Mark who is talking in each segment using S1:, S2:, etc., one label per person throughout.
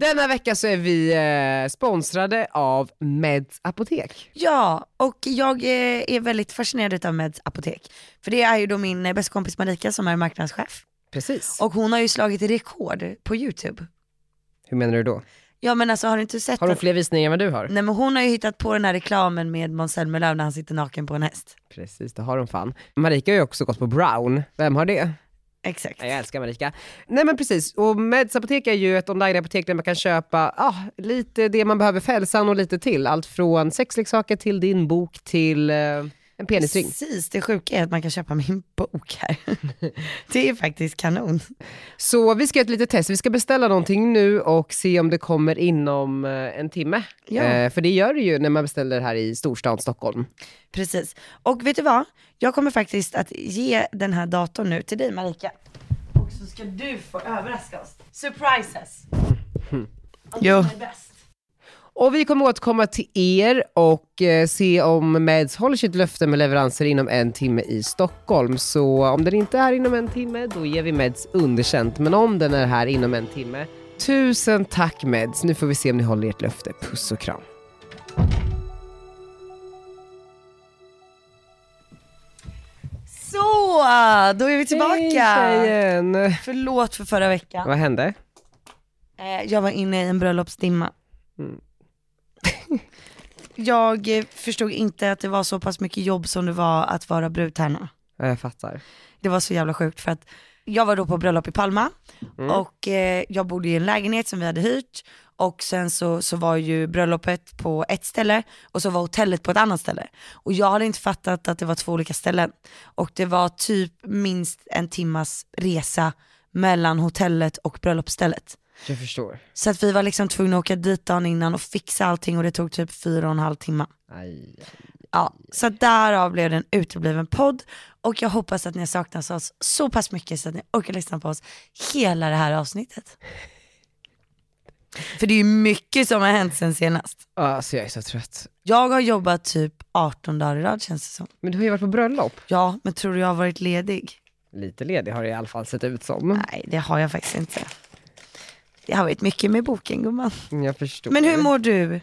S1: Denna vecka så är vi eh, sponsrade av Meds apotek.
S2: Ja, och jag eh, är väldigt fascinerad av Meds apotek. För det är ju då min eh, bästa kompis Marika som är marknadschef.
S1: Precis.
S2: Och hon har ju slagit rekord på YouTube.
S1: Hur menar du då?
S2: Ja men alltså har du inte sett
S1: Har hon
S2: att,
S1: fler visningar än vad du har?
S2: Nej men hon har ju hittat på den här reklamen med Måns Zelmerlöw när han sitter naken på en häst.
S1: Precis, det har hon fan. Marika har ju också gått på Brown. Vem har det?
S2: Exakt.
S1: Ja, Jag älskar Marika. Nej men precis, och Meds apotek är ju ett online-apotek där man kan köpa ah, lite det man behöver för hälsan och lite till. Allt från sexleksaker till din bok till eh, en penisring.
S2: Precis, det sjuka är att man kan köpa min bok här. det är faktiskt kanon.
S1: Så vi ska göra ett litet test, vi ska beställa någonting nu och se om det kommer inom eh, en timme.
S2: Ja.
S1: Eh, för det gör det ju när man beställer här i storstan Stockholm.
S2: Precis. Och vet du vad? Jag kommer faktiskt att ge den här datorn nu till dig Marika. Och så ska du få överraska oss. Surprises.
S1: Jo.
S2: Allt som är bäst.
S1: Och vi kommer återkomma till er och eh, se om Meds håller sitt löfte med leveranser inom en timme i Stockholm. Så om den inte är inom en timme, då ger vi Meds underkänt. Men om den är här inom en timme, tusen tack Meds. Nu får vi se om ni håller ert löfte. Puss och kram.
S2: Så, då är vi tillbaka.
S1: Hej tjejen!
S2: Förlåt för förra veckan.
S1: Vad hände?
S2: Eh, jag var inne i en bröllopsdimma.
S1: Mm.
S2: Jag förstod inte att det var så pass mycket jobb som det var att vara brudtärna.
S1: Ja, Jag fattar.
S2: Det var så jävla sjukt för att jag var då på bröllop i Palma
S1: Mm.
S2: och eh, jag bodde i en lägenhet som vi hade hyrt och sen så, så var ju bröllopet på ett ställe och så var hotellet på ett annat ställe. Och jag hade inte fattat att det var två olika ställen. Och det var typ minst en timmas resa mellan hotellet och bröllopsstället.
S1: Jag förstår.
S2: Så att vi var liksom tvungna att åka dit dagen innan och fixa allting och det tog typ fyra och en halv timme.
S1: Aj.
S2: Ja, så att därav blev det en utebliven podd och jag hoppas att ni har saknat oss så pass mycket så att ni orkar lyssna på oss hela det här avsnittet. För det är ju mycket som har hänt sen senast.
S1: Ja, Alltså jag är så trött.
S2: Jag har jobbat typ 18 dagar i rad känns det som.
S1: Men du har ju varit på bröllop.
S2: Ja, men tror du jag har varit ledig?
S1: Lite ledig har det i alla fall sett ut som.
S2: Nej, det har jag faktiskt inte. Det har varit mycket med boken gumman.
S1: Jag förstår.
S2: Men hur mår du?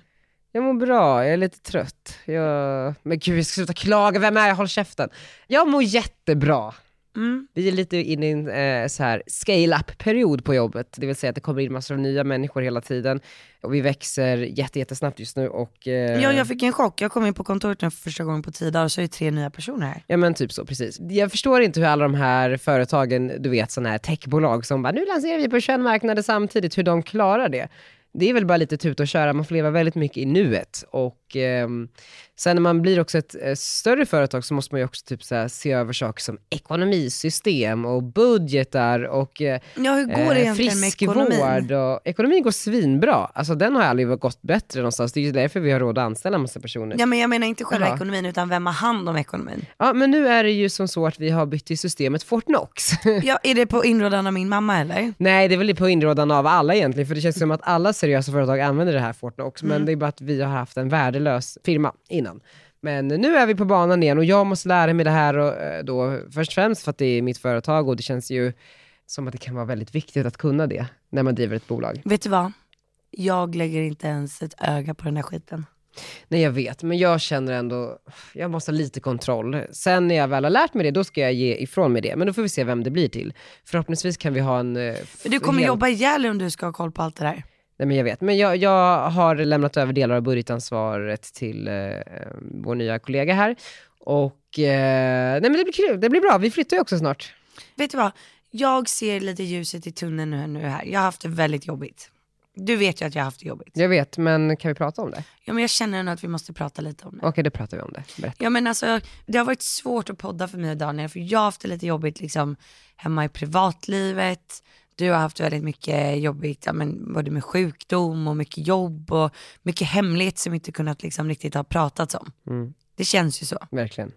S1: Jag mår bra, jag är lite trött. Jag... Men gud, jag ska sluta klaga, vem är jag? Håll käften. Jag mår jättebra.
S2: Mm.
S1: Vi är lite inne i en eh, så här scale-up-period på jobbet, det vill säga att det kommer in massor av nya människor hela tiden. Och vi växer jätte, jättesnabbt just nu och... Eh,
S2: Ja, jag fick en chock. Jag kom in på kontoret nu för första gången på tio dagar och så är det tre nya personer här.
S1: Ja men typ så, precis. Jag förstår inte hur alla de här företagen, du vet sådana här techbolag som bara, nu lanserar vi på 21 marknader samtidigt, hur de klarar det. Det är väl bara lite tuta och köra, man får leva väldigt mycket i nuet. Och ehm, sen när man blir också ett eh, större företag så måste man ju också typ så se över saker som ekonomisystem och budgetar och eh,
S2: Ja, hur går det ekonomin?
S1: friskvård. Och, ekonomin går svinbra. Alltså den har aldrig gått bättre någonstans. Det är ju därför vi har råd att anställa en massa personer.
S2: Ja men jag menar inte själva
S1: Jaha.
S2: ekonomin utan vem har hand om ekonomin?
S1: Ja, men nu är det ju som så att vi har bytt till systemet Fortnox.
S2: Ja, är det på inrådan av min mamma eller?
S1: Nej, det är väl på inrådan av alla egentligen, för det känns som att alla seriösa företag använder det här Fortnox, men det är bara att vi har haft en värdelös firma innan. Men nu är vi på banan igen och jag måste lära mig det här och, eh, då, först och främst för att det är mitt företag och det känns ju som att det kan vara väldigt viktigt att kunna det när man driver ett bolag.
S2: Vet du vad? Jag lägger inte ens ett öga på den här skiten.
S1: Nej jag vet, men jag känner ändå, jag måste ha lite kontroll. Sen när jag väl har lärt mig det, då ska jag ge ifrån mig det. Men då får vi se vem det blir till. Förhoppningsvis kan vi ha en... eh,
S2: För du kommer
S1: hel-
S2: jobba ihjäl om du ska ha koll på allt det där.
S1: Nej men jag vet, men jag, jag har lämnat över delar av budgetansvaret till eh, vår nya kollega här. Och eh, nej men det blir kul, det blir bra. Vi flyttar ju också snart.
S2: Vet du vad? Jag ser lite ljuset i tunneln nu, nu här. Jag har haft det väldigt jobbigt. Du vet ju att jag har haft det jobbigt.
S1: Jag vet, men kan vi prata om det?
S2: Ja men jag känner ändå att vi måste prata lite om det.
S1: Okej, då pratar vi om det. Berätta.
S2: Ja men alltså, det har varit svårt att podda för mig och Daniel, för jag har haft det lite jobbigt liksom hemma i privatlivet. Du har haft väldigt mycket jobbigt, ja, men, både med sjukdom och mycket jobb och mycket hemlighet som inte kunnat liksom riktigt ha pratats om.
S1: Mm.
S2: Det känns ju så.
S1: Verkligen.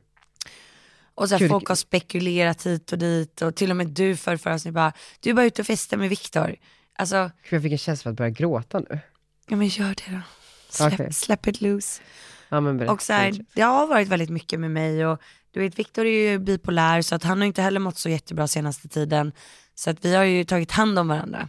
S2: Och så här, folk har spekulerat hit och dit och till och med du för förra avsnittet bara, du är bara ute och festar med Viktor. Alltså,
S1: Gud, jag fick en känsla för att börja gråta nu.
S2: ja men gör det då. Släpp,
S1: Okej.
S2: släpp it loose.
S1: Ja, men.
S2: Och så här, det har varit väldigt mycket med mig och du vet Viktor är ju bipolär så att han har inte heller mått så jättebra senaste tiden. Så att vi har ju tagit hand om varandra.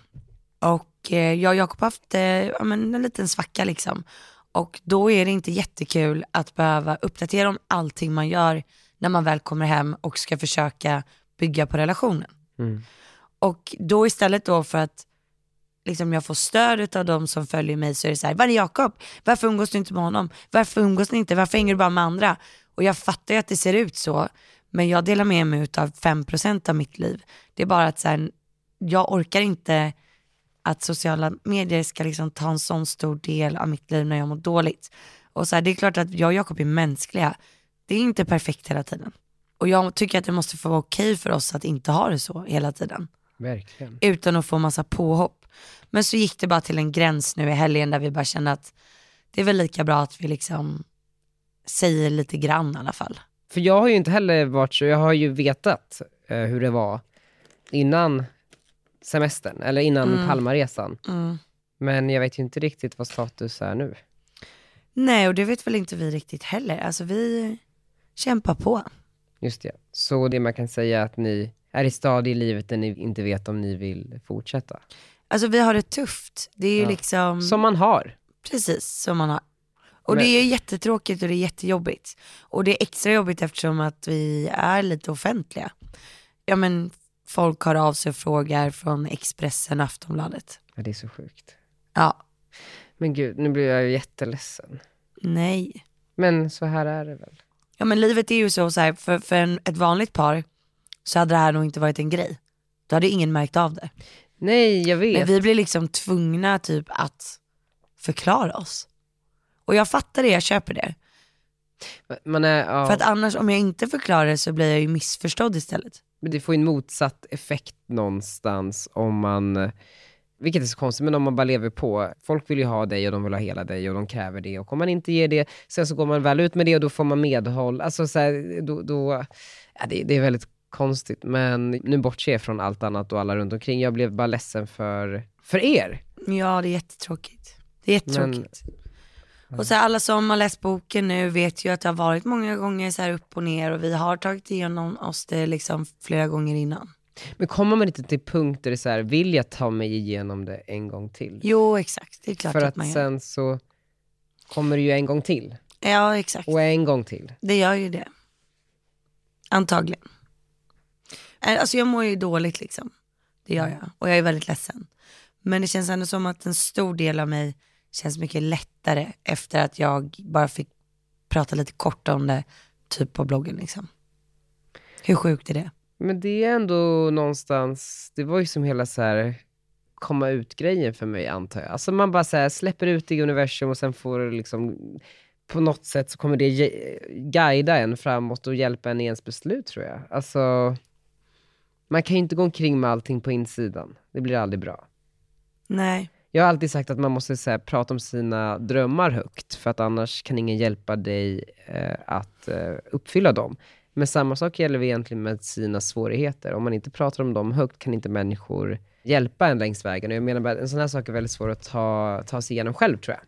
S2: Och eh, jag och Jakob har haft eh, ja, men en liten svacka liksom. Och då är det inte jättekul att behöva uppdatera om allting man gör när man väl kommer hem och ska försöka bygga på relationen.
S1: Mm.
S2: Och då istället då för att liksom jag får stöd av de som följer mig så är det så här, var är Jakob? Varför umgås du inte med honom? Varför umgås ni inte? Varför hänger du bara med andra? Och jag fattar ju att det ser ut så, men jag delar med mig av 5% av mitt liv. Det är bara att så här, jag orkar inte att sociala medier ska liksom ta en sån stor del av mitt liv när jag mår dåligt. Och så här, det är klart att jag och Jakob är mänskliga. Det är inte perfekt hela tiden. Och jag tycker att det måste få vara okej för oss att inte ha det så hela tiden.
S1: Verkligen.
S2: Utan att få massa påhopp. Men så gick det bara till en gräns nu i helgen där vi bara kände att det är väl lika bra att vi liksom säger lite grann i alla fall.
S1: För jag har ju inte heller varit så, jag har ju vetat eh, hur det var innan semestern, eller innan
S2: Mm.
S1: Palmaresan.
S2: Mm.
S1: Men jag vet ju inte riktigt vad status är nu.
S2: Nej och det vet väl inte vi riktigt heller. Alltså vi kämpar på.
S1: Just det. Så det man kan säga är att ni är i stadie i livet där ni inte vet om ni vill fortsätta.
S2: Alltså vi har det tufft. Det är ju
S1: Ja.
S2: liksom
S1: Som man har.
S2: precis som man har. Och
S1: Men-
S2: det är jättetråkigt och det är jättejobbigt. Och det är extra jobbigt eftersom att vi är lite offentliga. Ja men folk hör av sig och frågar från Expressen och Aftonbladet.
S1: Ja, det är så sjukt.
S2: Ja,
S1: Men gud, nu blir jag ju jätteledsen.
S2: nej.
S1: Men så här är det väl.
S2: Ja men livet är ju så, så här, för, för en, ett vanligt par så hade det här nog inte varit en grej. Då hade ingen märkt av det.
S1: Nej, jag vet.
S2: Men vi blir liksom tvungna typ att förklara oss. Och jag fattar det, jag köper det.
S1: Man är, ja,
S2: För att annars om jag inte förklarar det så blir jag ju missförstådd istället.
S1: men det får ju en motsatt effekt någonstans om man, vilket är så konstigt, men om man bara lever på. Folk vill ju ha dig och de vill ha hela dig och de kräver det. Och om man inte ger det, sen så går man väl ut med det och då får man medhåll. Alltså så här, då, då ja, det, det är väldigt konstigt. Men nu bortser jag från allt annat och alla runt omkring. Jag blev bara ledsen för, för er.
S2: Ja det är jättetråkigt. Det är jättetråkigt. Och så här, alla som har läst boken nu vet ju att det har varit många gånger så här upp och ner och vi har tagit igenom oss det liksom flera gånger innan.
S1: Men kommer man inte till punkt där det är så här, vill jag ta mig igenom det en gång till?
S2: Jo exakt, det är klart
S1: För
S2: att,
S1: att
S2: man gör.
S1: sen så kommer det ju en gång till.
S2: Ja exakt,
S1: Och en gång till.
S2: det gör ju det. Antagligen. Alltså jag mår ju dåligt liksom. Det gör jag. Och jag är väldigt ledsen. Men det känns ändå som att en stor del av mig känns mycket lättare efter att jag bara fick prata lite kort om det, typ på bloggen liksom. Hur sjukt är det?
S1: Men det är ändå någonstans, det var ju som hela så här komma ut-grejen för mig antar jag. Alltså man bara så här, släpper ut det i universum och sen får det liksom, på något sätt så kommer det guida en framåt och hjälpa en i ens beslut tror jag. Alltså, man kan ju inte gå omkring med allting på insidan. Det blir aldrig bra.
S2: Nej.
S1: Jag har alltid sagt att man måste så här, prata om sina drömmar högt, för att annars kan ingen hjälpa dig eh, att eh, uppfylla dem. Men samma sak gäller egentligen med sina svårigheter. Om man inte pratar om dem högt kan inte människor hjälpa en längs vägen. Och jag menar bara, en sån här sak är väldigt svår att ta, ta sig igenom själv tror jag.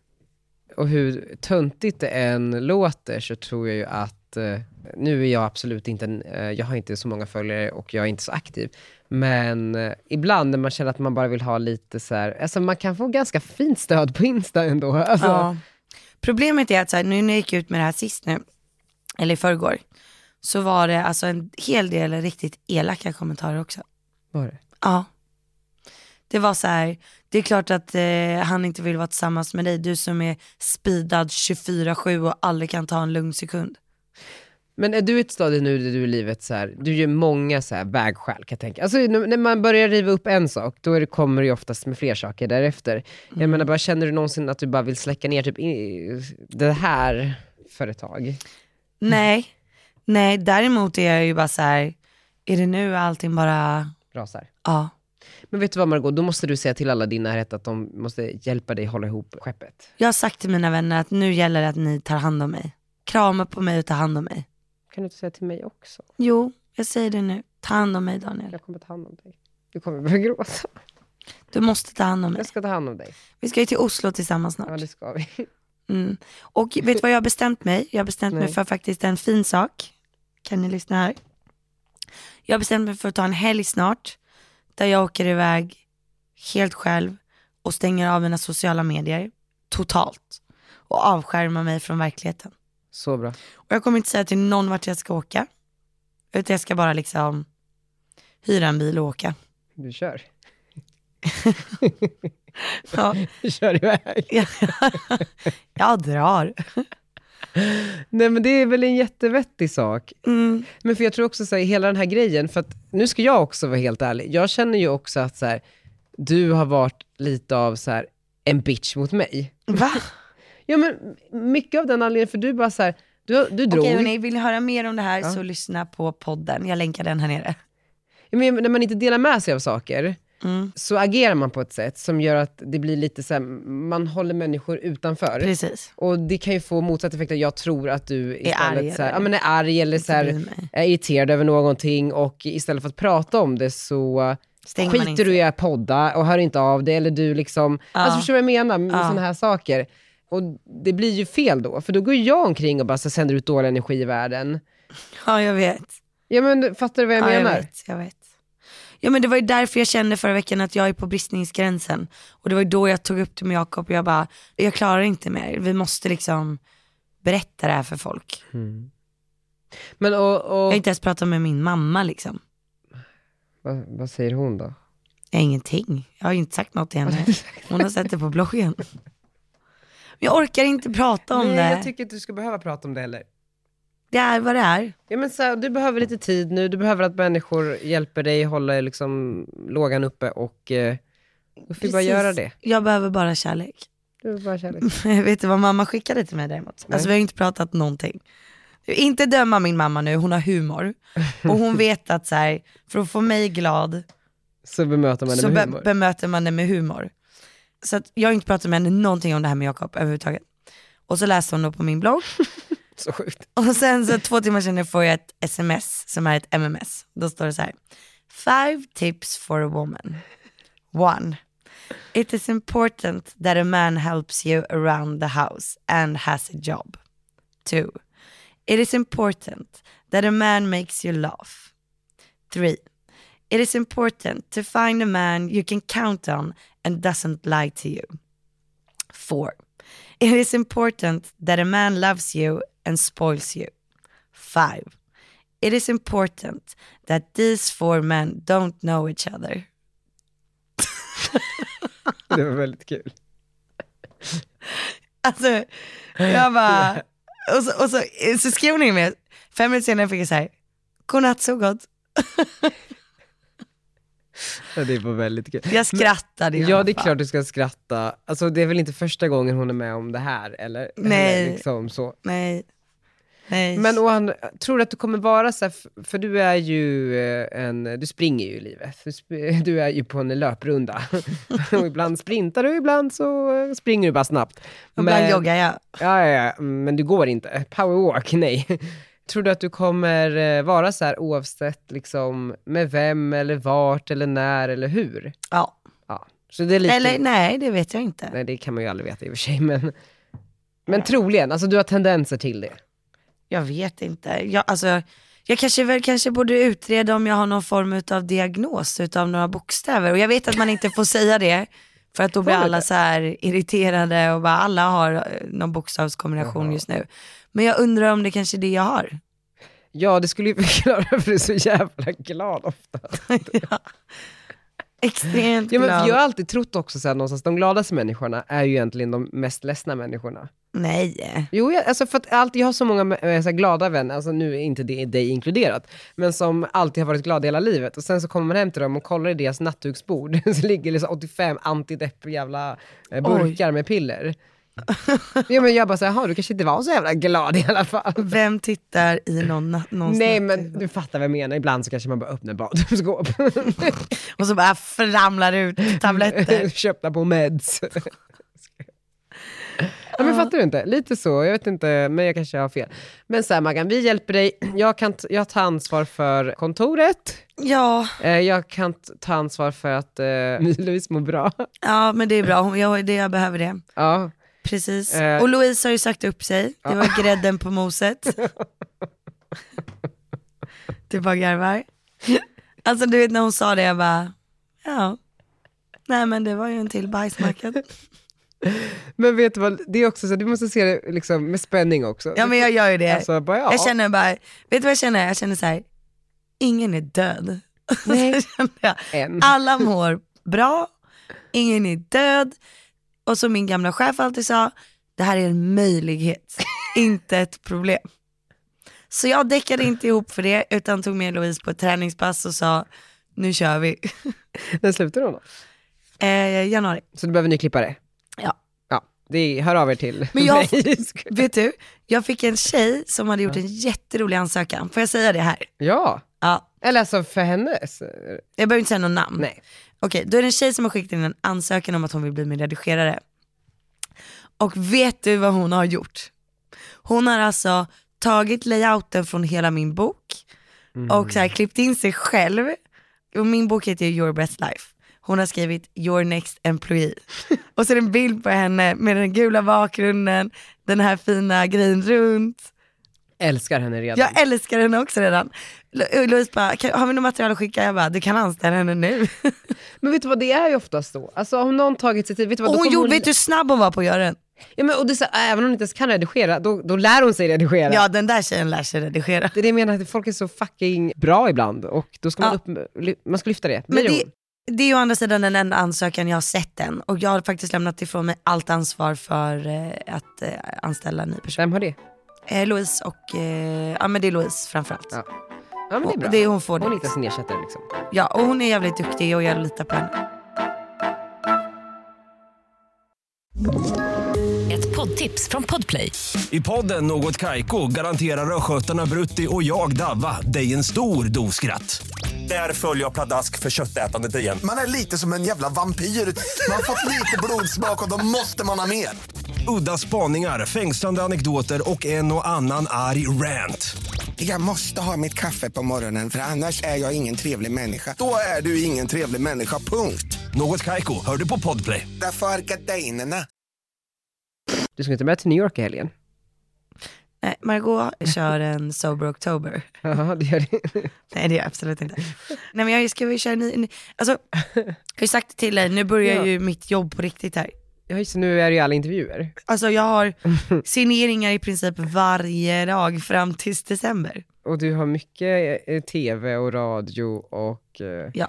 S1: Och hur töntigt det än låter så tror jag ju att, eh, nu är jag absolut inte, en, eh, jag har inte så många följare och jag är inte så aktiv. Men eh, ibland när man känner att man bara vill ha lite så här, alltså man kan få ganska fint stöd på Insta ändå. Alltså,
S2: Ja. Problemet är att så här, nu när jag gick ut med det här sist nu, eller i förrgår, så var det alltså en hel del riktigt elaka kommentarer också.
S1: Var det?
S2: Ja. Det var så här, det är klart att eh, han inte vill vara tillsammans med dig, du som är speedad 24-7 och aldrig kan ta en lugn sekund.
S1: Men är du i ett stadie nu där du i livet så här, du gör många så här vägskäl kan jag tänka. Alltså när man börjar riva upp en sak, då är det, kommer det oftast med fler saker därefter. Jag menar bara, känner du någonsin att du bara vill släcka ner typ det här företag?
S2: Nej, nej däremot är jag ju bara så här, är det nu allting bara,
S1: Rasar.
S2: ja.
S1: Men vet du vad Margot, då måste du säga till alla din närhet att de måste hjälpa dig hålla ihop skeppet.
S2: Jag har sagt till mina vänner att nu gäller det att ni tar hand om mig. Krama på mig och ta hand om mig.
S1: Kan du inte säga till mig också?
S2: Jo, jag säger det nu. Ta hand om mig Daniel.
S1: Jag kommer ta hand om dig. Du kommer börja gråta.
S2: Du måste ta hand om mig.
S1: Jag ska ta hand om dig.
S2: Vi ska ju till Oslo tillsammans
S1: Ja,
S2: snart.
S1: det ska vi.
S2: Mm. Och vet du vad jag har bestämt mig? Jag har bestämt mig
S1: Nej.
S2: för faktiskt en fin sak. Kan ni lyssna här? Jag har bestämt mig för att ta en helg snart. Där jag åker iväg helt själv och stänger av mina sociala medier totalt och avskärmar mig från verkligheten.
S1: Så bra.
S2: Och jag kommer inte säga till någon vart jag ska åka, utan jag ska bara liksom hyra en bil och åka.
S1: Du kör.
S2: Ja,
S1: Du kör iväg.
S2: jag, jag drar.
S1: Nej men det är väl en jättevettig sak.
S2: Mm.
S1: Men för jag tror också så här, hela den här grejen, för att nu ska jag också vara helt ärlig. Jag känner ju också att så här, du har varit lite av så här, en bitch mot mig.
S2: Va?
S1: Ja men mycket av den anledningen, för du bara så här, du, du drog.
S2: Okej hörni, vill ni höra mer om det här
S1: Ja.
S2: så lyssna på podden. Jag länkar den här nere.
S1: Ja, men när man inte delar med sig av saker,
S2: Mm.
S1: så agerar man på ett sätt som gör att det blir lite så här, man håller människor utanför.
S2: Precis.
S1: Och det kan ju få motsatt effekt, jag tror att du istället
S2: arg,
S1: så här, ja, men är arg eller så här, är irriterad över någonting och istället för att prata om det så
S2: Stänger
S1: skiter du i att podda och hör inte av det eller du liksom,
S2: Ja.
S1: alltså förstår du vad jag menar med
S2: Ja.
S1: sådana här saker? Och det blir ju fel då, för då går jag omkring och bara så sänder ut dålig energi i världen.
S2: Ja jag vet.
S1: Ja men fattar du vad jag
S2: ja,
S1: menar?
S2: Jag vet, jag vet. Ja men det var ju därför jag kände förra veckan att jag är på bristningsgränsen. Och det var ju då jag tog upp det med Jakob och jag bara, jag klarar inte mer. Vi måste liksom berätta det här för folk.
S1: Men och,
S2: Jag
S1: och
S2: har inte ens pratat med min mamma liksom.
S1: vad, vad säger hon då?
S2: Jag ingenting. Jag har inte sagt något till henne. Hon har sett det på bloggen. Jag orkar inte prata om
S1: Nej,
S2: det.
S1: jag tycker inte du ska behöva prata om det heller.
S2: Det är vad det är.
S1: Ja, men så du behöver lite tid nu, du behöver att människor hjälper dig hålla liksom, lågan uppe och eh, du får bara göra det.
S2: Jag behöver bara kärlek.
S1: Du är bara kärlek.
S2: Vet du vad mamma skickade till mig däremot?
S1: Nej.
S2: Alltså vi har inte pratat någonting. Inte döma min mamma nu, hon har humor. Och hon vet att så här, för att få mig glad
S1: Så bemöter man det
S2: så
S1: med
S2: be-
S1: humor.
S2: bemöter man det med humor. Så att jag har inte pratat med henne någonting om det här med Jakob överhuvudtaget. Och så läste hon då på min blogg.
S1: så sjukt.
S2: Och sen så två timmar senare får jag ett sms som är ett MMS. Då står det så här. Five tips for a woman. One. It is important that a man helps you around the house and has a job. Two. It is important that a man makes you laugh. Three. It is important to find a man you can count on and doesn't lie to you. Four. It is important that a man loves you and spoils you. Five. It is important that these four men don't know each other.
S1: Det var väldigt kul.
S2: Alltså, jag bara, och så, och så, så skrev hon in med, fem minuter senare fick jag säga, godnatt så gott.
S1: Ja, det var väldigt kul.
S2: Jag skrattade i
S1: Ja,
S2: alla
S1: det är
S2: fall.
S1: klart du ska skratta. Alltså det är väl inte första gången hon är med om det här, eller?
S2: Nej.
S1: Eller liksom så.
S2: Nej. Nej.
S1: Men och han, tror du att du kommer vara så här, för du är ju eh, en, du springer ju i livet. Du är ju på en löprunda. och ibland sprintar du, ibland så eh, springer du bara snabbt.
S2: Ibland joggar jag.
S1: Ja, ja, ja, men du går inte. Powerwalk, nej. Tror du att du kommer eh, vara så här oavsett liksom, med vem, eller vart, eller när, eller hur?
S2: Ja.
S1: Ja. Så det är lite...
S2: Eller nej, det vet jag inte.
S1: Nej, det kan man ju aldrig veta i och för sig, men, men troligen. Alltså du har tendenser till det.
S2: Jag vet inte. Jag, alltså, jag kanske väl kanske borde utreda om jag har någon form av diagnos utav några bokstäver. Och jag vet att man inte får säga det. För att då blir alla så här irriterade och bara alla har eh, någon bokstavskombination
S1: Jaha.
S2: just nu. Men jag undrar om det kanske är det jag har.
S1: Ja, det skulle ju förklara varför du är så jävla glad ofta.
S2: ja. Extremt
S1: Ja, men
S2: glad.
S1: för jag har alltid trott också så här, någonstans, de gladaste människorna är ju egentligen de mest ledsna människorna.
S2: Nej.
S1: Jo, jag, alltså för att alltid, jag har så många eh, så här, glada vänner, alltså nu är inte det dig inkluderat, men som alltid har varit glada hela livet. Och sen så kommer man hem till dem och kollar i deras nattduksbord, så ligger så 85 antidepp jävla eh, burkar med piller. Ja, men jag bara såhär, du kanske inte var så jävla glad i alla fall.
S2: Vem tittar i någon, na- någons
S1: Nej
S2: natt-
S1: men du fattar vad jag menar, ibland så kanske man bara öppnar badrumsskåp.
S2: Och så bara framlar ut tabletter.
S1: Köpta på meds. Ja, men fattar du inte? Lite så, jag vet inte, men jag kanske har fel. Men så här Maggan, vi hjälper dig. Jag, kan jag tar ansvar för kontoret.
S2: Ja,
S1: Eh, jag kan ta ansvar för att eh, Louise mår bra.
S2: ja men det är bra. Jag, det, jag behöver det.
S1: Ja.
S2: Precis.
S1: Eh.
S2: Och Louise har ju sagt upp sig. Det var grädden på moset. Du bara garvar. Alltså du vet när hon sa det, jag bara, ja. Nej men det var ju en till bajsmacka.
S1: Men vet du vad, det är också så, du måste se det liksom med spänning också.
S2: Ja men jag gör ju det.
S1: Alltså, bara, ja.
S2: Jag känner bara, vet du vad jag känner? Jag känner så här, ingen är död.
S1: Nej.
S2: Jag. Alla mår bra, ingen är död. Och som min gamla chef alltid sa, det här är en möjlighet, inte ett problem. Så jag däckade inte ihop för det, utan tog med Louise på ett träningspass och sa, nu kör vi.
S1: När slutar hon då?
S2: Eh, januari.
S1: Så du behöver ny klippare?
S2: Ja.
S1: Ja, det hör av er till
S2: Men jag-
S1: mig.
S2: Vet du, jag fick en tjej som hade gjort en jätterolig ansökan. Får jag säga det här?
S1: Ja,
S2: Ja,
S1: eller alltså för hennes.
S2: jag behöver inte säga något namn.
S1: Nej.
S2: Okej, då är det en tjej som har skickat in en ansökan om att hon vill bli min redigerare. Och vet du vad hon har gjort? Hon har alltså tagit layouten från hela min bok och så här, klippt in sig själv. Och min bok heter Your Best Life. Hon har skrivit Your Next Employee. Och så är det en bild på henne med den gula bakgrunden, den här fina grejen runt.
S1: Älskar henne redan.
S2: Jag älskar henne också redan. Lo- Louise bara, "Kan- har vi något material att skicka? Jag bara, du kan anställa henne nu.
S1: Men vet du vad, det är ju oftast så. Alltså om någon tagit sig tid, vet du vad,
S2: Och hon gjorde, vet du hur snabb hon var på att göra den?
S1: Ja, men, och det så, även om hon inte ens kan redigera, då, då lär hon sig redigera.
S2: Ja den där tjejen lär sig redigera.
S1: Det är det jag menar, att folk är så fucking bra ibland och då ska man, upp, ly- man ska lyfta det.
S2: Men det,
S1: hon?
S2: det är ju å andra sidan den enda ansökan jag har sett än. Och jag har faktiskt lämnat ifrån mig allt ansvar för eh, att eh, anställa en ny person.
S1: Vem har det?
S2: Eh, Louise och, eh, ja men det är Louise framförallt.
S1: Ja. Ja men det är bra.
S2: Det är hon får det.
S1: Hon hittar sin ersättare liksom.
S2: Ja och hon är jävligt duktig och jag litar på henne.
S3: Ett poddtips från Podplay.
S4: I podden Något Kaiko garanterar östgötarna Brutti och jag, Davva, dig en stor dos skratt. Där följer jag pladask för köttätandet igen.
S5: Man är lite som en jävla vampyr. Man har fått lite blodsmak och då måste man ha mer.
S4: Udda spaningar, fängslande anekdoter och en och annan arg rant.
S5: Jag måste ha mitt kaffe på morgonen för annars är jag ingen trevlig människa. Då är du ingen trevlig människa, punkt.
S4: Något Kaiko, hör du på Podplay.
S5: Därför är gardinerna.
S1: Du ska inte med till New York i helgen?
S2: Nej, Margot kör en sober oktober.
S1: Ja, det gör det.
S2: Nej det gör jag absolut inte. Nej men jag ska väl köra ny, ny alltså jag har ju sagt det till dig, nu börjar
S1: Ja.
S2: ju mitt jobb på riktigt här.
S1: Ja just nu är det ju alla intervjuer.
S2: Alltså jag har signeringar i princip varje dag fram tills december.
S1: Och du har mycket eh, tv och radio och eh,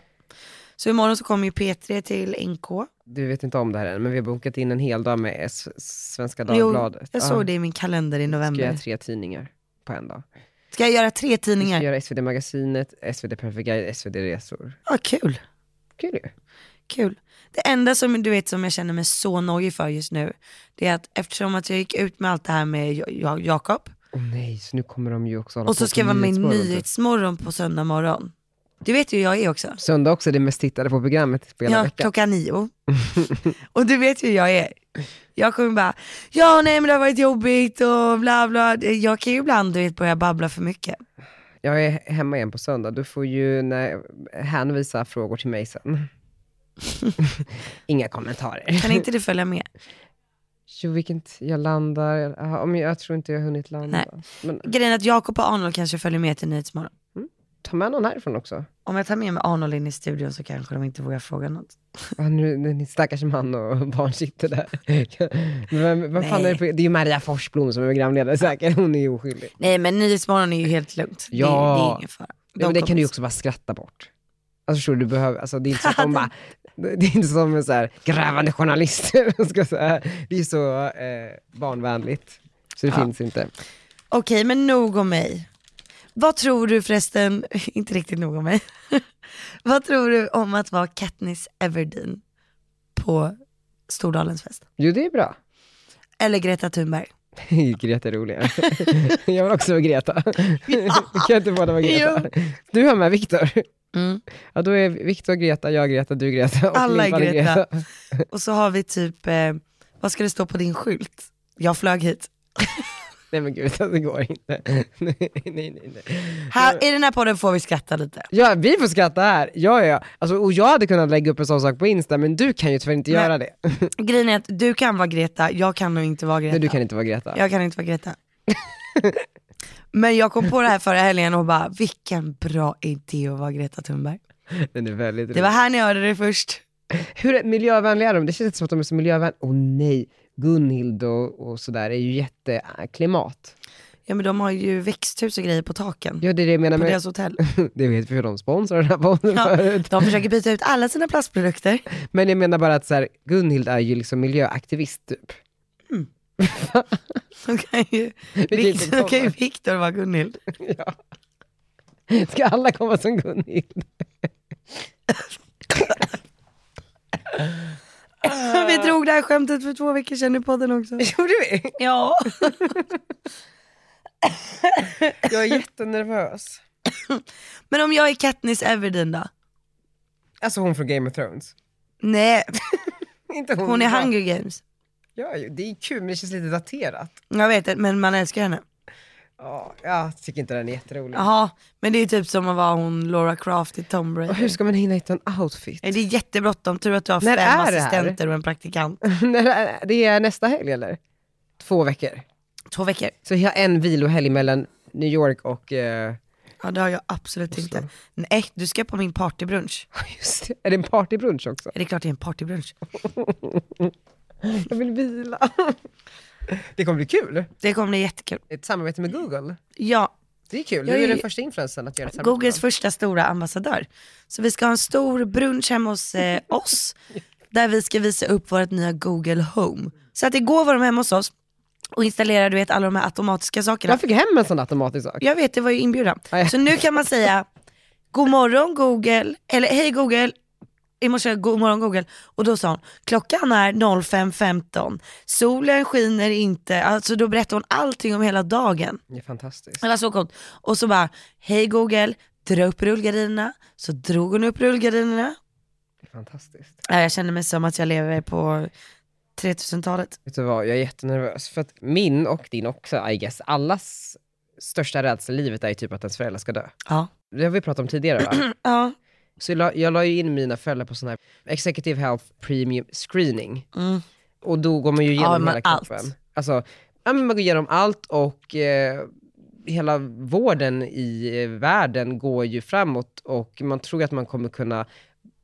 S2: Så imorgon så kommer ju P3 till NK.
S1: du vet inte om det här än, men vi har bokat in en hel dag med S- Svenska
S2: Jo,
S1: Dagbladet.
S2: jag såg det i min kalender i
S1: Ska
S2: november.
S1: göra tre tidningar på en dag.
S2: Ska jag göra tre
S1: Vi ska
S2: tidningar?
S1: göra SvD Magasinet, SvD Perfect Guide, SvD Resor.
S2: Ja kul,
S1: Kul ju.
S2: Kul. Det enda som du vet som jag känner mig så nojig för just nu, det är att eftersom att jag gick ut med allt det här med Ja- Ja- Jakob,
S1: Åh nej, så nu kommer de ju också
S2: och så ska jag vara med i
S1: Nyhetsmorgon, typ.
S2: På söndag morgon. Du vet ju hur jag är också.
S1: Söndag också det mest tittade på programmet på hela
S2: Ja,
S1: veckan.
S2: klockan nio. och du vet ju hur jag är. Jag kommer bara, ja nej men det har varit jobbigt och bla bla. Jag kan ju ibland du vet, börja babbla för mycket.
S1: Jag är hemma igen på söndag, du får ju när, hänvisa frågor till mig sen. Inga kommentarer.
S2: Kan inte du följa med?
S1: Jo, vilken t- jag landar, men jag tror inte jag har hunnit landa.
S2: Nej.
S1: Men
S2: Grejen är att Jakob och Arnold kanske följer med till Nyhetsmorgon.
S1: ta med någon härifrån också.
S2: Om jag tar med mig Arnold in i studion så kanske de inte vågar fråga något.
S1: Ja, nu, ni stackars man och barn sitter där. Men, vad fan
S2: Nej.
S1: är det, på, det är ju Maria Forsblom som är programledare säkert, hon är ju oskyldig.
S2: Nej men Nyhetsmorgon är ju helt lugnt. Det,
S1: Ja.
S2: det är ingen fara. De
S1: Ja, men det kan du ju också bara skratta bort. Alltså förstår du, du behöver, alltså, det är inte så att de bara, det är inte som en så här, grävande journalist. ska säga. Det är så eh, barnvänligt. Så det
S2: Ja.
S1: finns inte.
S2: Okej men nog om mig. Vad tror du förresten, inte riktigt nog om mig. Vad tror du om att vara Katniss Everdeen på Stordalens fest?
S1: Jo, det är bra.
S2: Eller Greta Thunberg?
S1: Greta är roligare. jag vill också vara Greta. kan inte båda vara Greta? Du har med Viktor.
S2: Mm.
S1: Ja, då är Viktor Greta, jag Greta, du Greta och
S2: Alla är
S1: Limpan
S2: Greta. Och så har vi typ, eh, vad ska det stå på din skylt? Jag flög hit.
S1: Nej men gud, det går inte. nej, nej, nej.
S2: Här, I den här podden får vi skratta lite.
S1: Ja, vi får skratta här. Ja, ja. Alltså, och jag hade kunnat lägga upp en sån sak på Insta, men du kan ju tyvärr inte
S2: Nej.
S1: göra det.
S2: Grejen är att du kan vara Greta, jag kan nog inte vara Greta.
S1: Nej, du kan inte vara Greta.
S2: Jag kan inte vara Greta. Men jag kom på det här förra helgen och bara, vilken bra idé att vara Greta Thunberg.
S1: Den är väldigt
S2: Det var här ni hörde det först.
S1: Hur miljövänliga är de? Det känns inte som att de är så miljövänliga. Åh nej, Gunhild och, och sådär är ju jätteklimat.
S2: Ja men de har ju växthus och grejer på taken.
S1: Ja, det är det jag menar
S2: på
S1: med...
S2: deras hotell.
S1: Det vet vi hur de sponsrar den här podden
S2: Ja,
S1: förut.
S2: de försöker byta ut alla sina plastprodukter.
S1: Men jag menar bara att så här, Gunhild är ju liksom miljöaktivist typ.
S2: Då kan ju, Victor, då kan ju. Victor vara Gunhild.
S1: Ja. Ska alla komma som Gunhild?
S2: Vi drog det här skämtet för två veckor sedan i podden också.
S1: Gjorde vi?
S2: Ja.
S1: Jag är jättenervös.
S2: Men om jag är Katniss Everdeen då?
S1: Alltså hon från Game of Thrones.
S2: Nej,
S1: Inte hon.
S2: hon är Hunger Games.
S1: Ja, det är kul men det känns lite daterat.
S2: Jag vet det, men man älskar henne.
S1: Ja, jag tycker inte den är jätterolig.
S2: Jaha, men det är typ som att vara hon Laura Croft i Tomb
S1: Och
S2: Raider.
S1: hur ska man hinna hitta en outfit?
S2: Nej, Det är jättebråttom, tur att du har
S1: När
S2: fem
S1: är det här?
S2: assistenter och en praktikant.
S1: När är- det är nästa helg eller? Två veckor.
S2: Två veckor.
S1: Så jag har en vilohelg mellan New York och... eh,
S2: Ja det har jag absolut inte. Nej, du ska på min partybrunch.
S1: just det. Är det en partybrunch också?
S2: Är det klart det är en partybrunch?
S1: Jag vill vila. Det kommer bli kul.
S2: Det kommer bli jättekul.
S1: Ett samarbete med Google.
S2: Ja,
S1: Det är kul. Du
S2: Jag
S1: är
S2: är
S1: den första influensen att göra ett samarbete.
S2: Googles
S1: med.
S2: första stora ambassadör. Så vi ska ha en stor brunch hemma hos eh, oss, där vi ska visa upp vårt nya Google Home. Så att igår var de hemma hos oss och installerade du vet, alla de här automatiska sakerna.
S1: Jag fick hem en sån automatisk sak.
S2: Jag vet, det var ju inbjudan. Så nu kan man säga, god morgon Google, eller hej Google, i morse, god morgon Google, och då sa hon, klockan är 05.15, solen skiner inte, alltså då berättade hon allting om hela dagen.
S1: Det är fantastiskt.
S2: Det var så coolt. Och så bara, hej Google, dra upp rullgardinerna. Så drog hon upp rullgardinerna.
S1: Det är fantastiskt.
S2: Ja, Jag känner mig som att jag lever på 3000-talet.
S1: Vet du vad, jag är jättenervös. För att min och din också, I guess, allas största rädsla i livet är ju typ att ens föräldrar ska dö.
S2: Ja.
S1: Det har vi pratat om tidigare va?
S2: Ja.
S1: Så jag la, jag la ju in mina föräldrar på sån här Executive Health Premium Screening.
S2: Mm.
S1: Och då går man ju igenom
S2: Ja,
S1: hela kroppen.
S2: allt.
S1: Alltså, ja, men man går igenom allt och eh, hela vården i eh, världen går ju framåt och man tror att man kommer kunna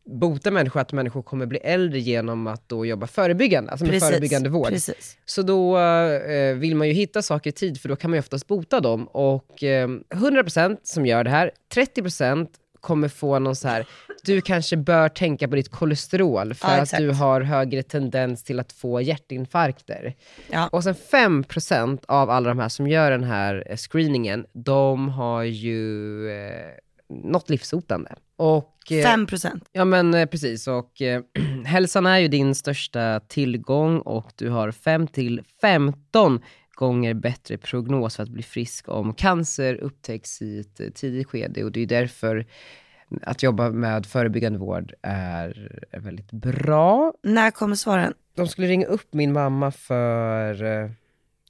S1: bota människor, att människor kommer bli äldre genom att då jobba förebyggande, alltså med förebyggande vård.
S2: Precis.
S1: Så då eh, vill man ju hitta saker i tid, för då kan man ju oftast bota dem. Och eh, 100% som gör det här, 30% kommer få någon så här, du kanske bör tänka på ditt kolesterol, för
S2: Ja,
S1: att du har högre tendens till att få hjärtinfarkter.
S2: Ja.
S1: Och sen 5% av alla de här som gör den här eh, screeningen, de har ju eh, något livshotande. Och, eh,
S2: 5%.
S1: Ja men eh, precis, och eh, hälsan är ju din största tillgång och du har 5 till 15 gånger bättre prognos för att bli frisk om cancer upptäcks i ett tidigt skede och det är därför att jobba med förebyggande vård är, är väldigt bra.
S2: När kommer svaren?
S1: De skulle ringa upp min mamma för eh,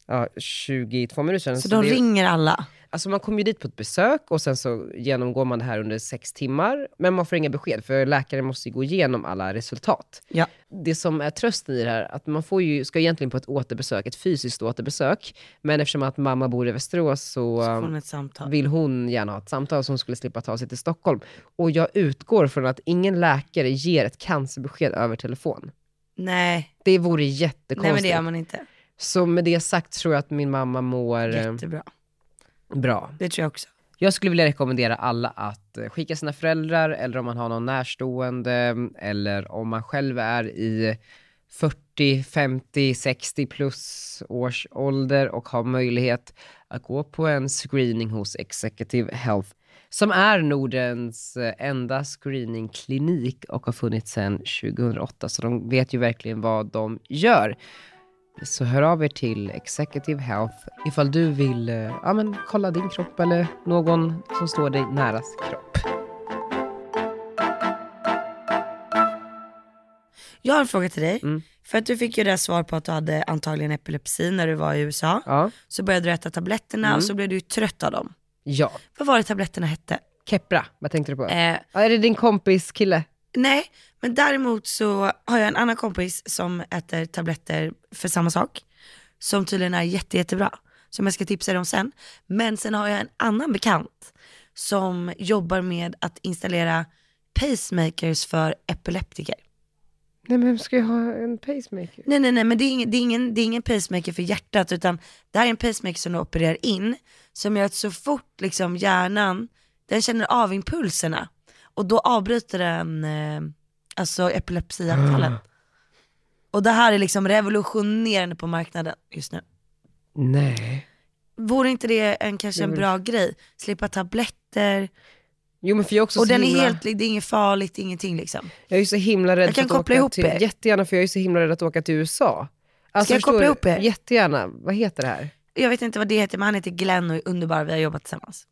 S1: ja, 22 minuter sedan.
S2: Så de
S1: det-
S2: ringer alla?
S1: Alltså man kommer ju dit på ett besök och sen så genomgår man det här under sex timmar, men man får inga besked, för läkaren måste ju gå igenom alla resultat.
S2: Ja.
S1: Det som är trösten i det här, att man får ju, ska egentligen på ett återbesök, ett fysiskt återbesök, men eftersom att mamma bor i Västerås så,
S2: Så
S1: um,
S2: hon
S1: vill hon gärna ha ett samtal så hon skulle slippa ta sig till Stockholm. Och jag utgår från att ingen läkare ger ett cancerbesked över telefon.
S2: Nej,
S1: Det vore
S2: nej
S1: jättekonstigt.
S2: men det gör man inte.
S1: Så med det sagt tror jag att min mamma mår eh,
S2: Jättebra.
S1: Bra.
S2: Det tror jag också.
S1: Jag skulle vilja rekommendera alla att eh, skicka sina föräldrar, eller om man har någon närstående, eller om man själv är i 40, 50, 60 plus års ålder och har möjlighet att gå på en screening hos Executive Health, som är Nordens eh, enda screeningklinik och har funnits sedan 2008, så de vet ju verkligen vad de gör. Så hör av er till Executive Health ifall du vill eh, ja, men, kolla din kropp eller någon som står dig näras kropp.
S2: Jag har en fråga till dig.
S1: Mm.
S2: För att du fick ju det svar på att du hade antagligen epilepsi när du var i USA.
S1: Ja.
S2: Så började du äta tabletterna
S1: Mm.
S2: och så blev du trött av dem.
S1: ja.
S2: Vad var det tabletterna hette?
S1: Kepra, vad tänkte du på?
S2: Eh,
S1: är det din kompis kille?
S2: Nej, men däremot så har jag en annan kompis som äter tabletter för samma sak. Som tydligen är jätte, jättebra. Som jag ska tipsa dig om sen. Men sen har jag en annan bekant som jobbar med att installera pacemakers för epileptiker.
S1: Nej men vem ska ju ha en pacemaker?
S2: Nej nej nej men det är, ingen, det, är ingen, det är ingen pacemaker för hjärtat utan det här är en pacemaker som du opererar in som gör att så fort liksom hjärnan, den känner av impulserna och då avbryter den eh, alltså epilepsianfallen. Och det här är liksom revolutionerande på marknaden just nu.
S1: Nej.
S2: Vore inte det en, kanske en bra grej? Slippa tabletter,
S1: Jo men för jag är också
S2: och
S1: så
S2: den är
S1: himla,
S2: helt, det är inget farligt, ingenting liksom.
S1: jag är ju så himla rädd
S2: Jag kan
S1: för att
S2: koppla
S1: åka
S2: ihop
S1: till,
S2: er.
S1: jättegärna för jag är så himla rädd att åka till USA. Alltså,
S2: jag
S1: förstår
S2: koppla
S1: du?
S2: ihop er?
S1: Jättegärna, vad heter det här?
S2: Jag vet inte vad det heter men han heter Glenn och är underbar, vi har jobbat tillsammans.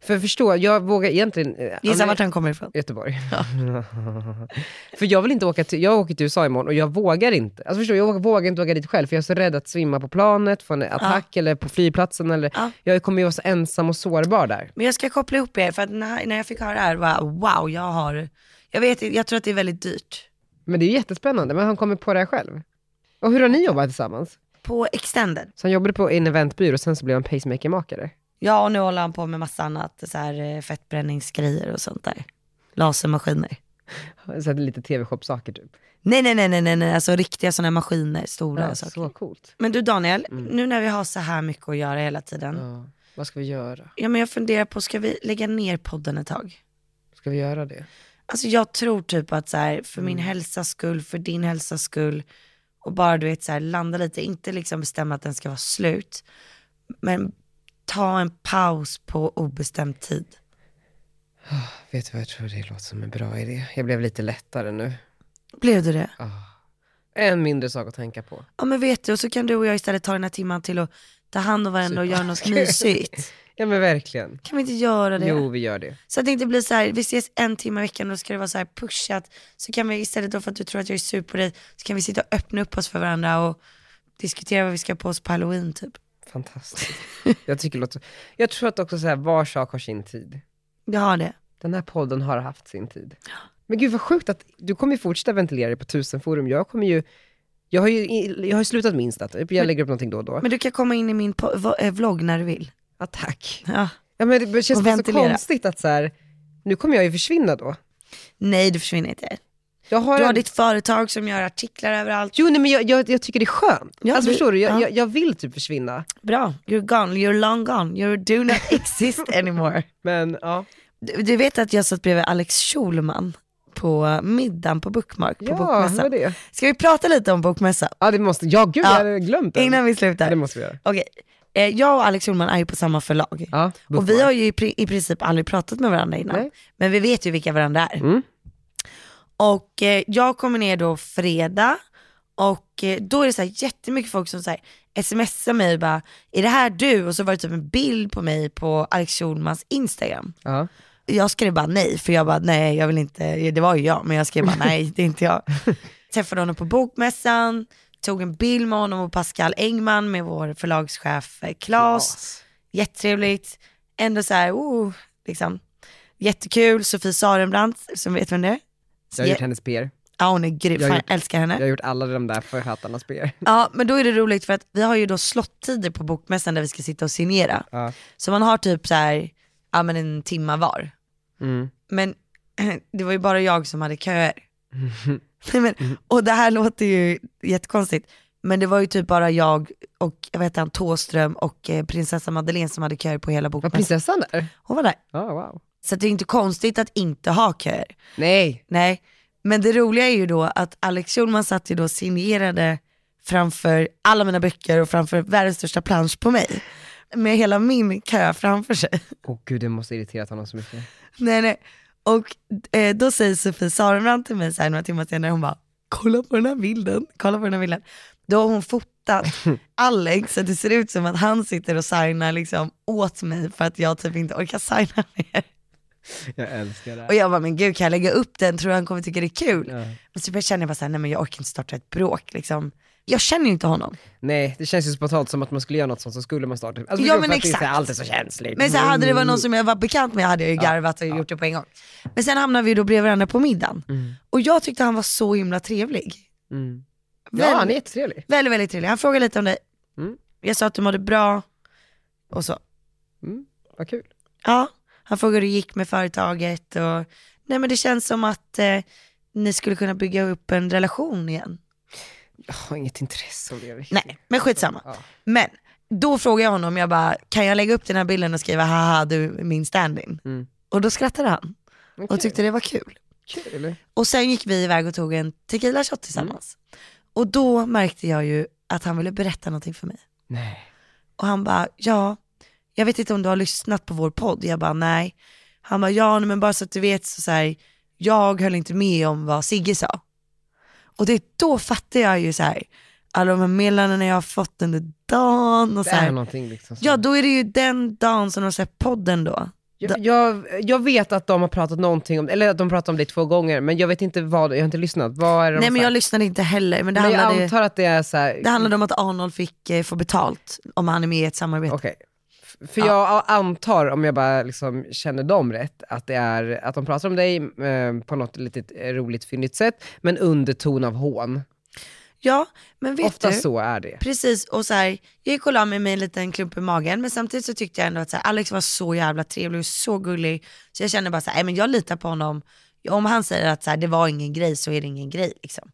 S1: För förstå, jag vågar egentligen... eh,
S2: Gissa vart han kommer ifrån.
S1: Göteborg. för jag vill inte åka till, jag åker till USA imorgon och jag vågar inte. Alltså förstår, du, jag vågar inte åka dit själv för jag är så rädd att svimma på planet, få en attack eller på flygplatsen. Eller,
S2: Ja.
S1: Jag kommer ju vara så ensam och sårbar där.
S2: Men jag ska koppla ihop er för att när, när jag fick höra det här var wow, jag har, jag vet jag tror att det är väldigt dyrt.
S1: Men det är jättespännande, men han kommer på det här själv. Och hur har ni jobbat tillsammans?
S2: På extended.
S1: Så han jobbade på en eventbyrå, sen så blev han pacemaker-makare.
S2: Ja och nu håller han på med massa annat, så här eh, fettbränningsgrejer och sånt där. Lasermaskiner.
S1: Så här lite tv-shop-saker typ.
S2: Nej nej nej nej nej, alltså riktiga sådana maskiner, stora
S1: Ja,
S2: saker.
S1: så coolt.
S2: Men du Daniel, nu när vi har så här mycket att göra hela tiden. Ja.
S1: Ja. Vad ska vi göra?
S2: men jag funderar på, ska vi lägga ner podden ett tag?
S1: Ska vi göra det?
S2: Alltså jag tror typ att så här, för min hälsas skull, för din hälsas skull och bara du vet så här, landa lite, inte liksom bestämma att den ska vara slut. Men ta en paus på obestämd tid.
S1: Vet du vad jag tror det låter som en bra idé? Jag blev lite lättare nu.
S2: Blev du det?
S1: En mindre sak att tänka på.
S2: Ja men vet du, och så kan du och jag istället ta den här timman till att ta hand om varandra och göra något mysigt.
S1: Ja men verkligen.
S2: Kan vi inte göra det?
S1: Jo, vi gör det.
S2: Så att det inte blir så här, vi ses en timme i veckan och då ska det vara så här pushat. Så kan vi istället då för att du tror att jag är sur på dig, så kan vi sitta och öppna upp oss för varandra och diskutera vad vi ska på oss på halloween typ.
S1: Fantastiskt. jag, tycker det låter... jag tror att också så här, var sak har sin tid.
S2: Jag har det.
S1: Den här podden har haft sin tid. Men gud vad sjukt att du kommer ju fortsätta ventilera det på tusen forum. Jag kommer ju, jag har ju, jag har ju slutat minst att jag lägger upp någonting då och då.
S2: Men du kan komma in i min eh, vlogg när du vill.
S1: Ja, tack.
S2: Ja.
S1: Ja, men det känns så konstigt att så här, nu kommer jag ju försvinna då.
S2: Nej du försvinner inte.
S1: Jag har,
S2: Du har
S1: en-
S2: ditt företag som gör artiklar överallt.
S1: Jo nej, men jag, jag, jag tycker det är skönt.
S2: Ja,
S1: alltså
S2: du-
S1: förstår du, jag,
S2: ja.
S1: jag, jag vill typ försvinna.
S2: Bra, you're gone, you're long gone, you do not exist anymore.
S1: Men ja,
S2: Du, du vet att jag satt bredvid Alex Schulman på middagen på Bookmark på
S1: ja
S2: Bokmässan.
S1: det?
S2: Ska vi prata lite om Bokmässan?
S1: Ja det måste, ja gud
S2: Ja,
S1: jag hade glömt den.
S2: Innan vi
S1: Ja,
S2: slutar.
S1: det måste vi göra.
S2: Okej, eh, jag och Alex Schulman är ju på samma förlag.
S1: Ja,
S2: och vi har ju i, pri- i princip aldrig pratat med varandra innan.
S1: Nej.
S2: Men vi vet ju vilka varandra är.
S1: Mm.
S2: Och eh, jag kommer ner då fredag och eh, då är det så här jättemycket folk som säger smsar mig och bara, är det här du? Och så var det typ en bild på mig på Alex Schulmans Instagram.
S1: Ja.
S2: Jag skrev bara nej, för jag bara nej, jag vill inte, det var ju jag, men jag skrev bara nej, det är inte jag. Träffade honom på bokmässan, tog en bild med honom och Pascal Engman med vår förlagschef eh, Claes. Jättetrevligt, ändå så här, oh, liksom. Jättekul, Sofie Sarenbrant, som vet vem det är?
S1: Jag har gjort hennes PR.
S2: Ja hon är grym,
S1: Jag har
S2: fan,
S1: gjort-
S2: jag älskar henne.
S1: Jag har gjort alla de där författarnas PR.
S2: Ja men då är det roligt för att vi har ju då slottider på bokmässan där vi ska sitta och signera.
S1: Ja.
S2: Så man har typ så här, ja men en timma var.
S1: Mm.
S2: Men det var ju bara jag som hade köer. Men, och det här låter ju jättekonstigt, men det var ju typ bara jag och jag vet han Tåström och eh, prinsessa Madeleine som hade köer på hela
S1: Var
S2: bokmässan.
S1: prinsessan där?
S2: Hon var där.
S1: Ja, wow.
S2: Så det är inte konstigt att inte ha köer.
S1: Nej.
S2: Nej, men det roliga är ju då att Alex Schulman satt ju då och signerade framför alla mina böcker och framför världens största plansch på mig. Med hela min kö framför sig.
S1: Åh gud, det måste irriterat honom så mycket.
S2: nej nej. Och eh, då säger Sofie Sarenbrant till mig så här några timmar senare, hon bara, kolla på den här bilden, kolla på den här bilden. Då har hon fotat Alex så det ser ut som att han sitter och signar liksom åt mig för att jag typ inte orkar signa mer.
S1: Jag älskar det.
S2: Och jag bara, men gud kan jag lägga upp den, tror du han kommer tycka det är kul?
S1: Ja.
S2: Men så känner jag bara såhär, nej men jag orkar inte starta ett bråk liksom. Jag känner ju inte honom.
S1: Nej, det känns ju spontant som att man skulle göra något sånt så skulle man starta. Alltså,
S2: Ja, men
S1: att det är så
S2: exakt.
S1: här, allt är så känsligt.
S2: Men så hade det varit någon som jag var bekant med hade jag ju garvat och gjort det på en gång. Men sen hamnade vi då bredvid varandra på middagen. Och jag tyckte han var så himla trevlig.
S1: Mm. Ja, han är jättetrevlig.
S2: väldigt, väldigt trevlig. Han frågade lite om dig.
S1: Mm.
S2: Jag sa att du mådde bra och så.
S1: Mm. Vad kul.
S2: Ja, han frågade hur det gick med företaget och nej men det känns som att eh, ni skulle kunna bygga upp en relation igen.
S1: Jag har inget intresse av det. riktigt.
S2: Nej, men skitsamma.
S1: Ja.
S2: Men då frågade jag honom, jag bara, kan jag lägga upp den här bilden och skriva haha du är min stand-in?
S1: Mm.
S2: Och då skrattade han och
S1: Okej.
S2: tyckte det var kul.
S1: Kul.
S2: Och sen gick vi iväg och tog en tequila shot tillsammans. Och då märkte jag ju att han ville berätta någonting för mig.
S1: Nej.
S2: Och han bara, ja, jag vet inte om du har lyssnat på vår podd. Jag bara, nej. Han bara, ja men bara så att du vet så, så här, jag höll inte med om vad Sigge sa. Och det, då fattar jag ju så här, alla de här meddelandena jag har fått under dagen och
S1: Det
S2: så
S1: är
S2: här,
S1: någonting liksom. som-
S2: Ja då är det ju den dagen som de släppt podden då.
S1: Jag, jag, jag vet att de har pratat någonting om, eller att de pratat om det två gånger, men jag vet inte vad, jag har inte lyssnat. Vad är det de
S2: Nej men jag lyssnade inte heller men det,
S1: men jag
S2: handlade,
S1: antar att det är så här,
S2: det handlade om att Arnold fick eh, få betalt om han är med i ett samarbete.
S1: Okej. För jag antar, om jag bara liksom känner dem rätt, att det är att de pratar om dig eh, på något litet eh, roligt fyndigt sätt, men underton av hån.
S2: Ja men vet
S1: Ofta
S2: du,
S1: så är det.
S2: Precis, och så här, jag gick och la mig med en liten klump i magen men samtidigt så tyckte jag ändå att så här, Alex var så jävla trevlig och så gullig så jag kände bara så här, "Nej, men jag litar på honom. Om han säger att så här, det var ingen grej så är det ingen grej liksom.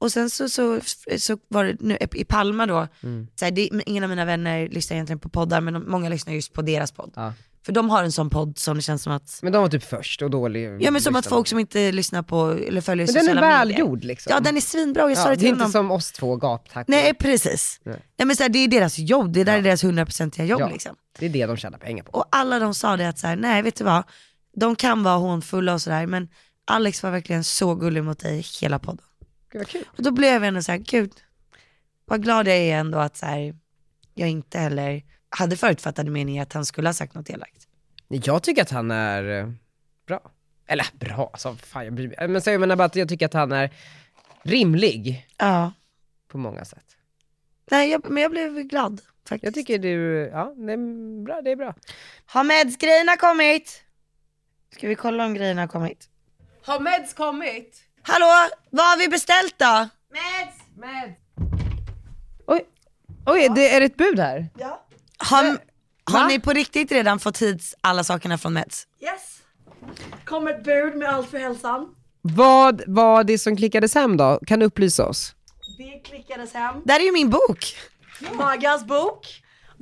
S2: Och sen så, så, så var det nu i Palma då,
S1: Mm.
S2: så här, det, ingen av mina vänner lyssnar egentligen på poddar men de, många lyssnar just på deras podd.
S1: Ja.
S2: För de har en sån podd som det känns som att,
S1: Men de var typ först och dålig.
S2: ja men som att folk som inte lyssnar på eller följer
S1: Men den är
S2: sociala medier.
S1: välgjord liksom.
S2: Ja den är svinbra, jag sa
S1: Ja,
S2: det
S1: det
S2: till
S1: är inte
S2: honom.
S1: som oss två gaptackor.
S2: Nej precis.
S1: Nej.
S2: Nej. men så här, det är deras jobb, det där
S1: Ja.
S2: är deras hundraprocentiga jobb
S1: Ja.
S2: liksom.
S1: Det är det de tjänar pengar på.
S2: Och alla de sa det att så här, nej vet du vad, de kan vara hånfulla och sådär men Alex var verkligen så gullig mot dig hela podden.
S1: Gud vad kul.
S2: Och då blev jag ändå så här, gud, vad glad jag är ändå att så här, jag inte heller hade förutfattade meningar att han skulle ha sagt något elakt.
S1: Jag tycker att han är eh, bra. Eller bra, alltså, fan jag bryr mig. Men så jag menar bara att jag tycker att han är rimlig
S2: Ja,
S1: på många sätt.
S2: nej jag, men jag blev glad faktiskt.
S1: Jag tycker du, ja det är bra, det är bra.
S2: Har Meds-grejerna kommit? Ska vi kolla om grejerna har kommit?
S1: Har meds kommit?
S2: Hallå, vad har vi beställt då?
S1: Meds! Meds! Oj, oj det är ett bud här.
S2: Har, har
S1: Va?
S2: ni på riktigt redan fått hit alla sakerna från Meds?
S6: Yes. Kommer ett bud med allt för hälsan.
S1: Vad var det som klickades hem då? Kan du upplysa oss?
S6: Det klickades hem.
S2: Det här är ju min bok.
S6: Maggans bok.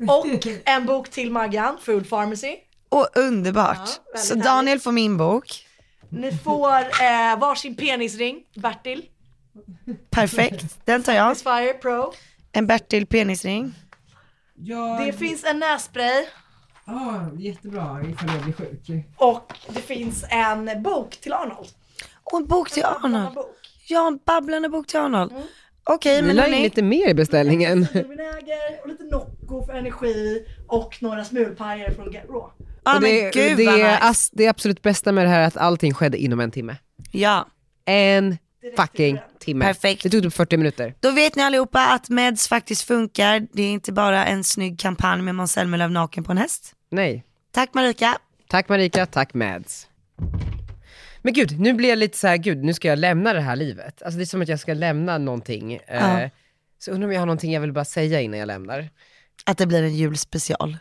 S6: Och en bok till Maggan, Food Pharmacy.
S2: Och underbart.
S6: Ja,
S2: så Daniel får min bok.
S6: Ni får eh, varsin penisring, Bertil.
S2: Perfekt, den tar jag.
S6: Fire Pro.
S2: En Bertil penisring.
S1: Ja,
S6: Det finns en nässpray.
S1: ah, jättebra ifall jag blir sjuk.
S6: Och det finns en bok till Arnold.
S2: Och en bok till
S6: En
S2: Arnold.
S6: bok.
S2: Ja, en babblande bok till Arnold. Okej,
S1: Vi
S2: men
S1: la in lite mer i beställningen.
S6: Vinäger och lite Nocco för energi och några smulpajer från Get Raw.
S2: Men
S1: det,
S2: gud
S1: det, är ass- det absolut bästa med det här är att allting skedde inom en timme.
S2: Ja,
S1: En fucking timme.
S2: Perfekt.
S1: Det tog typ 40 minuter.
S2: då vet ni allihopa att Meds faktiskt funkar. Det är inte bara en snygg kampanj med Måns Zelmerlöw naken på en häst.
S1: Nej.
S2: Tack Marika.
S1: Tack Marika, tack Mads. Men gud, nu blir jag lite så här, gud nu ska jag lämna det här livet. Alltså det är som att jag ska lämna någonting. Eh,
S2: Ja.
S1: så undrar om jag har någonting jag vill bara säga innan jag lämnar.
S2: Att det blir en julspecial.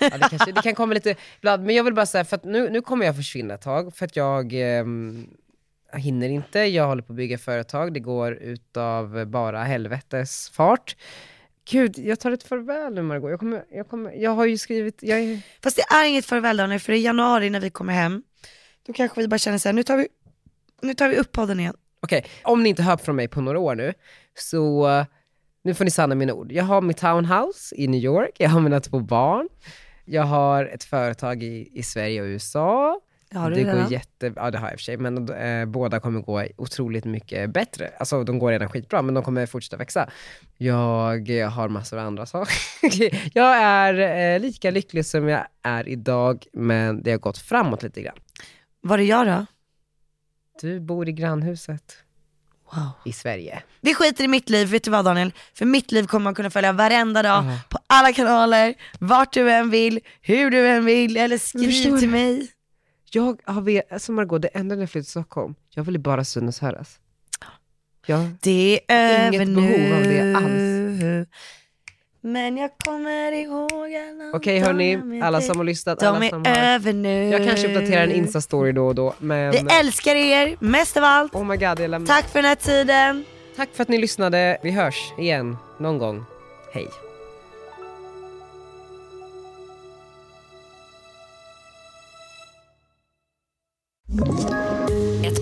S1: Ja, det, kanske, det kan komma lite ibland, men jag vill bara säga, för att nu, nu kommer jag försvinna ett tag, för att jag jag hinner inte, jag håller på att bygga företag, det går utav bara helvetes fart. Gud, jag tar ett farväl nu Margot. Jag, kommer, jag, kommer, jag har ju skrivit, jag är,
S2: Fast det är inget farväl Daniel, för i januari när vi kommer hem, då kanske vi bara känner såhär, nu tar vi, nu tar vi upp podden igen.
S1: Okej, om ni inte hört från mig på några år nu, så eh, nu får ni sanna mina ord. Jag har mitt townhouse i New York, jag har mina två barn, jag har ett företag i, i Sverige och USA.
S2: Det har du
S1: det
S2: redan.
S1: går jätte, ja det har jag i och för sig, men eh, båda kommer gå otroligt mycket bättre. Alltså de går redan skitbra, men de kommer fortsätta växa. Jag har massor av andra saker. jag är eh, lika lycklig som jag är idag, men det har gått framåt lite grann.
S2: Var är jag då?
S1: Du bor i grannhuset
S2: Wow.
S1: i Sverige.
S2: Vi skiter i mitt liv, vet du vad Daniel? För mitt liv kommer man kunna följa varenda dag,
S1: Ja.
S2: på alla kanaler, vart du än vill, hur du än vill, eller skriv till mig.
S1: Jag har vet, alltså Margot, det enda när jag flyttade till Stockholm, jag ville bara synas höras. Jag,
S2: Det är
S1: Inget
S2: över
S1: behov av det
S2: nu. Men jag kommer ihåg alla
S1: Okej hörni, alla som har lyssnat,
S2: De
S1: alla
S2: är
S1: som har...
S2: över nu.
S1: Jag kanske uppdaterar en Insta-story då och då, men...
S2: Vi älskar er, mest av allt.
S1: Oh my god, jag lämnar.
S2: Tack för den här tiden.
S1: Tack för att ni lyssnade. Vi hörs igen någon gång. Hej.